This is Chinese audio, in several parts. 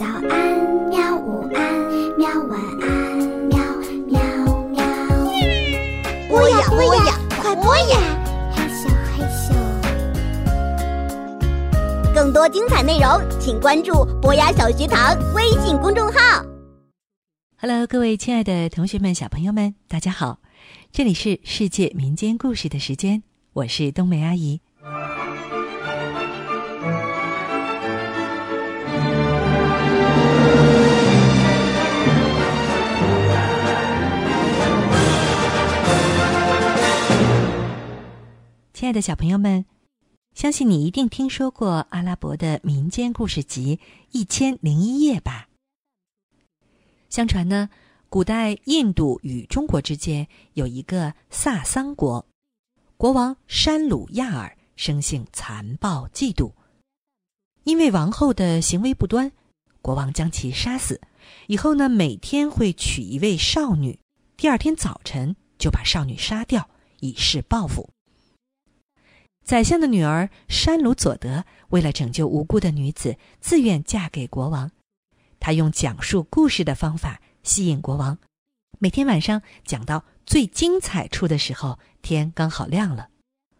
早安，喵！午安，喵！晚安，喵喵喵。播呀播呀，快播呀！嘿咻嘿咻。更多精彩内容，请关注博雅小学堂微信公众号。Hello，各位亲爱的同学们、小朋友们，大家好！这里是世界民间故事的时间，我是冬梅阿姨。爱的小朋友们，相信你一定听说过阿拉伯的民间故事集《一千零一夜》吧？相传呢，古代印度与中国之间有一个萨桑国，国王山鲁亚尔生性残暴嫉妒，因为王后的行为不端，国王将其杀死。以后呢，每天会娶一位少女，第二天早晨就把少女杀掉，以示报复。宰相的女儿山鲁佐德为了拯救无辜的女子，自愿嫁给国王。他用讲述故事的方法吸引国王。每天晚上讲到最精彩处的时候，天刚好亮了。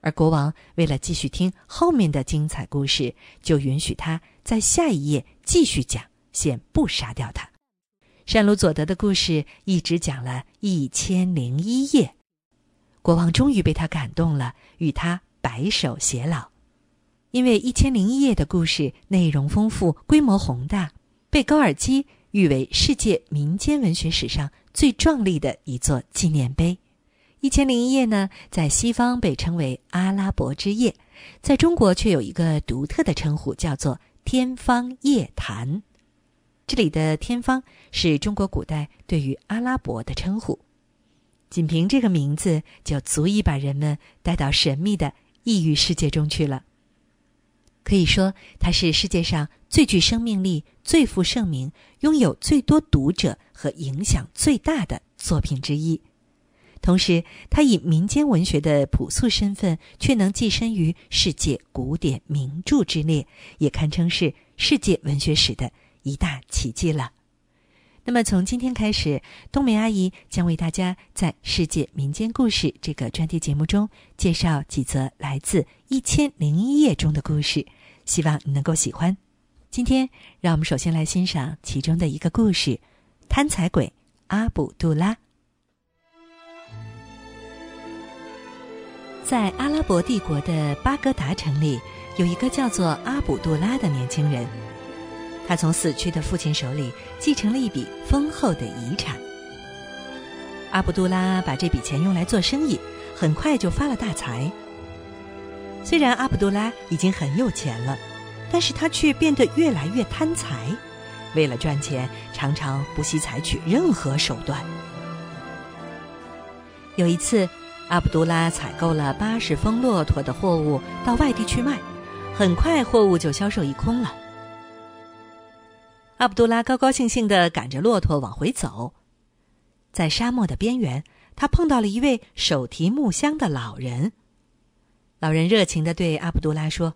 而国王为了继续听后面的精彩故事，就允许他在下一页继续讲，先不杀掉他。山鲁佐德的故事一直讲了一千零一夜，国王终于被他感动了，与他。白首偕老，因为《一千零一夜》的故事内容丰富、规模宏大，被高尔基誉为世界民间文学史上最壮丽的一座纪念碑。《一千零一夜》呢，在西方被称为《阿拉伯之夜》，在中国却有一个独特的称呼，叫做《天方夜谭》。这里的“天方”是中国古代对于阿拉伯的称呼，仅凭这个名字就足以把人们带到神秘的。异域世界中去了。可以说，它是世界上最具生命力、最负盛名、拥有最多读者和影响最大的作品之一。同时，它以民间文学的朴素身份，却能跻身于世界古典名著之列，也堪称是世界文学史的一大奇迹了。那么，从今天开始，冬梅阿姨将为大家在《世界民间故事》这个专题节目中介绍几则来自《一千零一夜》中的故事，希望你能够喜欢。今天，让我们首先来欣赏其中的一个故事——贪财鬼阿卜杜拉。在阿拉伯帝国的巴格达城里，有一个叫做阿卜杜拉的年轻人。他从死去的父亲手里继承了一笔丰厚的遗产。阿卜杜拉把这笔钱用来做生意，很快就发了大财。虽然阿卜杜拉已经很有钱了，但是他却变得越来越贪财，为了赚钱，常常不惜采取任何手段。有一次，阿卜杜拉采购了八十峰骆驼的货物到外地去卖，很快货物就销售一空了。阿卜杜拉高高兴兴地赶着骆驼往回走，在沙漠的边缘，他碰到了一位手提木箱的老人。老人热情地对阿卜杜拉说：“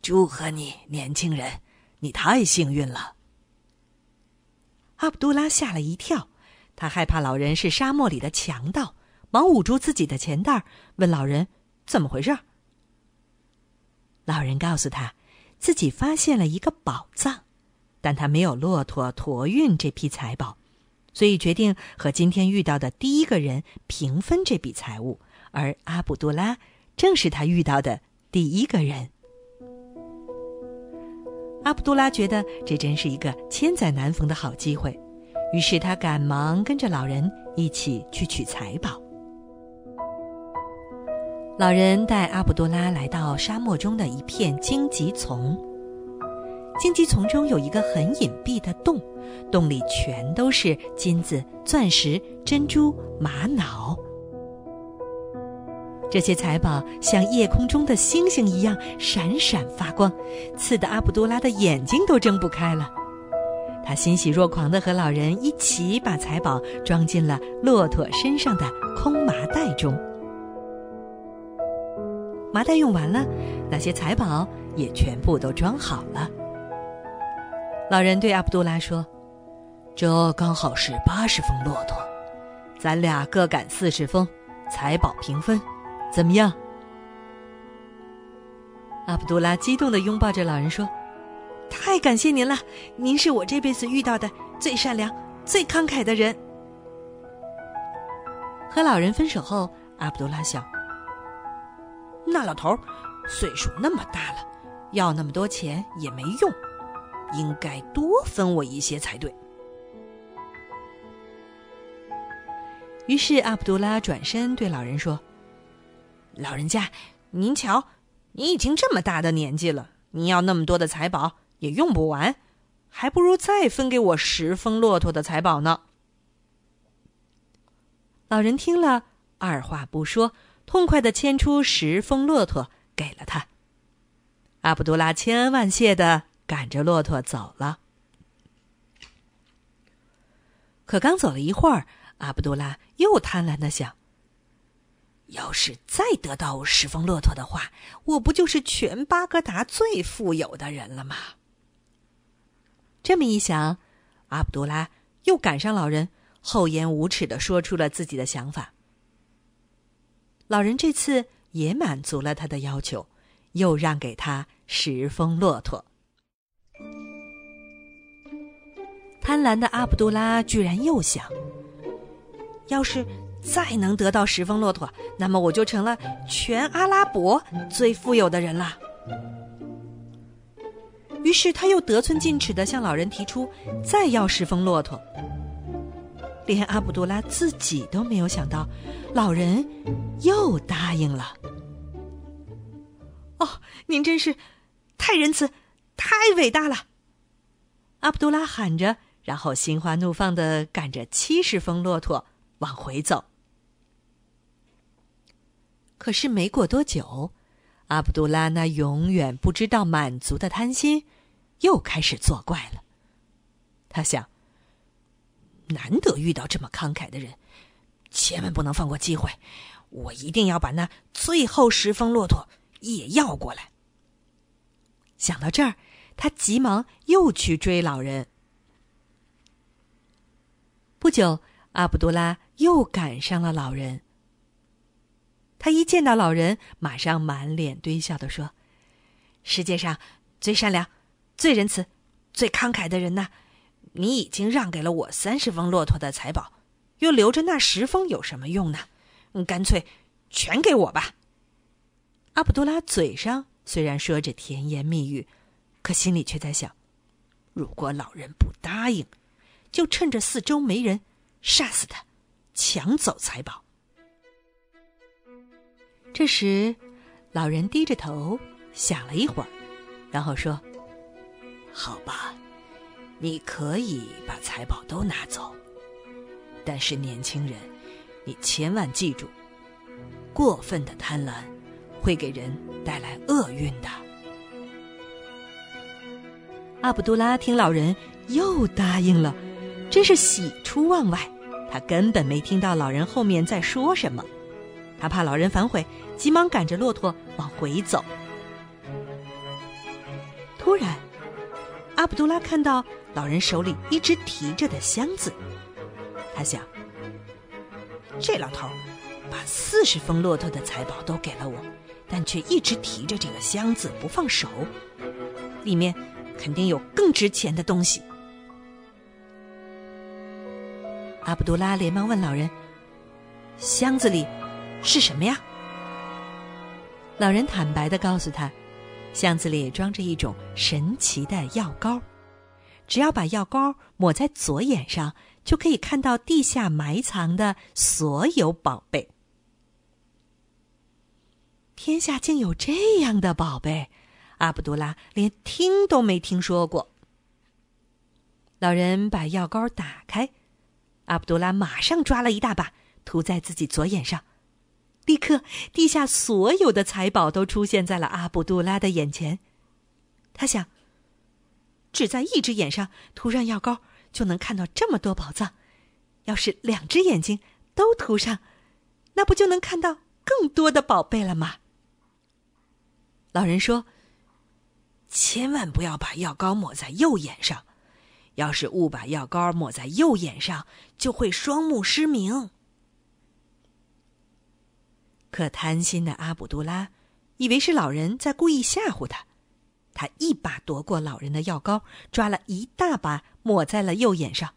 祝贺你，年轻人，你太幸运了。”阿卜杜拉吓了一跳，他害怕老人是沙漠里的强盗，忙捂住自己的钱袋，问老人：“怎么回事？”老人告诉他，自己发现了一个宝藏。但他没有骆驼驮运这批财宝，所以决定和今天遇到的第一个人平分这笔财物。而阿卜杜拉正是他遇到的第一个人。阿卜杜拉觉得这真是一个千载难逢的好机会，于是他赶忙跟着老人一起去取财宝。老人带阿卜杜拉来到沙漠中的一片荆棘丛。荆棘丛中有一个很隐蔽的洞，洞里全都是金子、钻石、珍珠、玛瑙。这些财宝像夜空中的星星一样闪闪发光，刺得阿卜杜拉的眼睛都睁不开了。他欣喜若狂地和老人一起把财宝装进了骆驼身上的空麻袋中。麻袋用完了，那些财宝也全部都装好了。老人对阿卜杜拉说：“这刚好是八十峰骆驼，咱俩各赶四十峰，财宝平分，怎么样？”阿卜杜拉激动的拥抱着老人说：“太感谢您了，您是我这辈子遇到的最善良、最慷慨的人。”和老人分手后，阿卜杜拉想：“那老头岁数那么大了，要那么多钱也没用，应该多分我一些才对。”于是阿卜杜拉转身对老人说：“老人家，您瞧。”你已经这么大的年纪了，你要那么多的财宝也用不完，还不如再分给我十峰骆驼的财宝呢。老人听了，二话不说，痛快的牵出十峰骆驼给了他。阿卜杜拉千恩万谢的赶着骆驼走了。可刚走了一会儿，阿卜杜拉又贪婪的想。要是再得到十峰骆驼的话，我不就是全巴格达最富有的人了吗？这么一想，阿卜杜拉又赶上老人，厚颜无耻的说出了自己的想法。老人这次也满足了他的要求，又让给他十峰骆驼。贪婪的阿卜杜拉居然又想：要是……再能得到十峰骆驼，那么我就成了全阿拉伯最富有的人了。于是他又得寸进尺的向老人提出再要十峰骆驼。连阿卜杜拉自己都没有想到，老人又答应了。哦，您真是太仁慈、太伟大了！阿卜杜拉喊着，然后心花怒放的赶着七十峰骆驼往回走。可是没过多久，阿卜杜拉那永远不知道满足的贪心又开始作怪了。他想：难得遇到这么慷慨的人，千万不能放过机会，我一定要把那最后十峰骆驼也要过来。想到这儿，他急忙又去追老人。不久，阿卜杜拉又赶上了老人。他一见到老人，马上满脸堆笑的说：“世界上最善良、最仁慈、最慷慨的人呐，你已经让给了我三十峰骆驼的财宝，又留着那十峰有什么用呢？干脆全给我吧。”阿卜杜拉嘴上虽然说着甜言蜜语，可心里却在想：如果老人不答应，就趁着四周没人，杀死他，抢走财宝。这时，老人低着头想了一会儿，然后说：“好吧，你可以把财宝都拿走，但是年轻人，你千万记住，过分的贪婪会给人带来厄运的。”阿卜杜拉听老人又答应了，真是喜出望外。他根本没听到老人后面在说什么。他怕老人反悔，急忙赶着骆驼往回走。突然，阿卜杜拉看到老人手里一直提着的箱子，他想：这老头把四十峰骆驼的财宝都给了我，但却一直提着这个箱子不放手，里面肯定有更值钱的东西。阿卜杜拉连忙问老人：“箱子里？”是什么呀？老人坦白的告诉他，箱子里装着一种神奇的药膏，只要把药膏抹在左眼上，就可以看到地下埋藏的所有宝贝。天下竟有这样的宝贝，阿卜杜拉连听都没听说过。老人把药膏打开，阿卜杜拉马上抓了一大把，涂在自己左眼上。立刻，地下所有的财宝都出现在了阿卜杜拉的眼前。他想，只在一只眼上涂上药膏，就能看到这么多宝藏；要是两只眼睛都涂上，那不就能看到更多的宝贝了吗？老人说：“千万不要把药膏抹在右眼上，要是误把药膏抹在右眼上，就会双目失明。可贪心的阿卜杜拉以为是老人在故意吓唬他，他一把夺过老人的药膏，抓了一大把抹在了右眼上。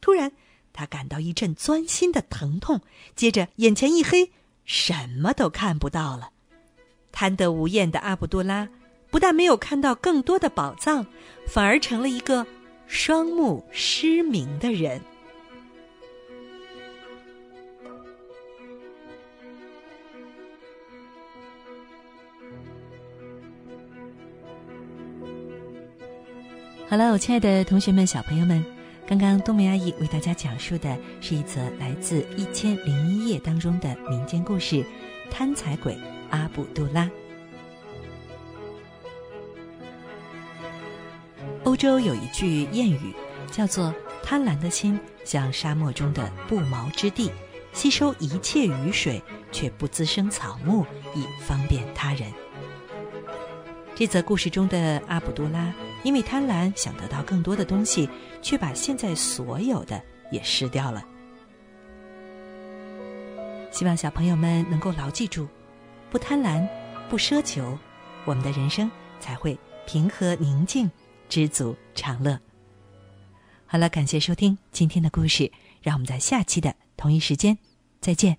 突然，他感到一阵钻心的疼痛，接着眼前一黑，什么都看不到了。贪得无厌的阿卜杜拉不但没有看到更多的宝藏，反而成了一个双目失明的人。好了，我亲爱的同学们、小朋友们，刚刚冬梅阿姨为大家讲述的是一则来自《一千零一夜》当中的民间故事——贪财鬼阿卜杜拉。欧洲有一句谚语，叫做“贪婪的心像沙漠中的不毛之地，吸收一切雨水，却不滋生草木，以方便他人。”这则故事中的阿卜杜拉。因为贪婪，想得到更多的东西，却把现在所有的也失掉了。希望小朋友们能够牢记住：不贪婪，不奢求，我们的人生才会平和宁静、知足常乐。好了，感谢收听今天的故事，让我们在下期的同一时间再见。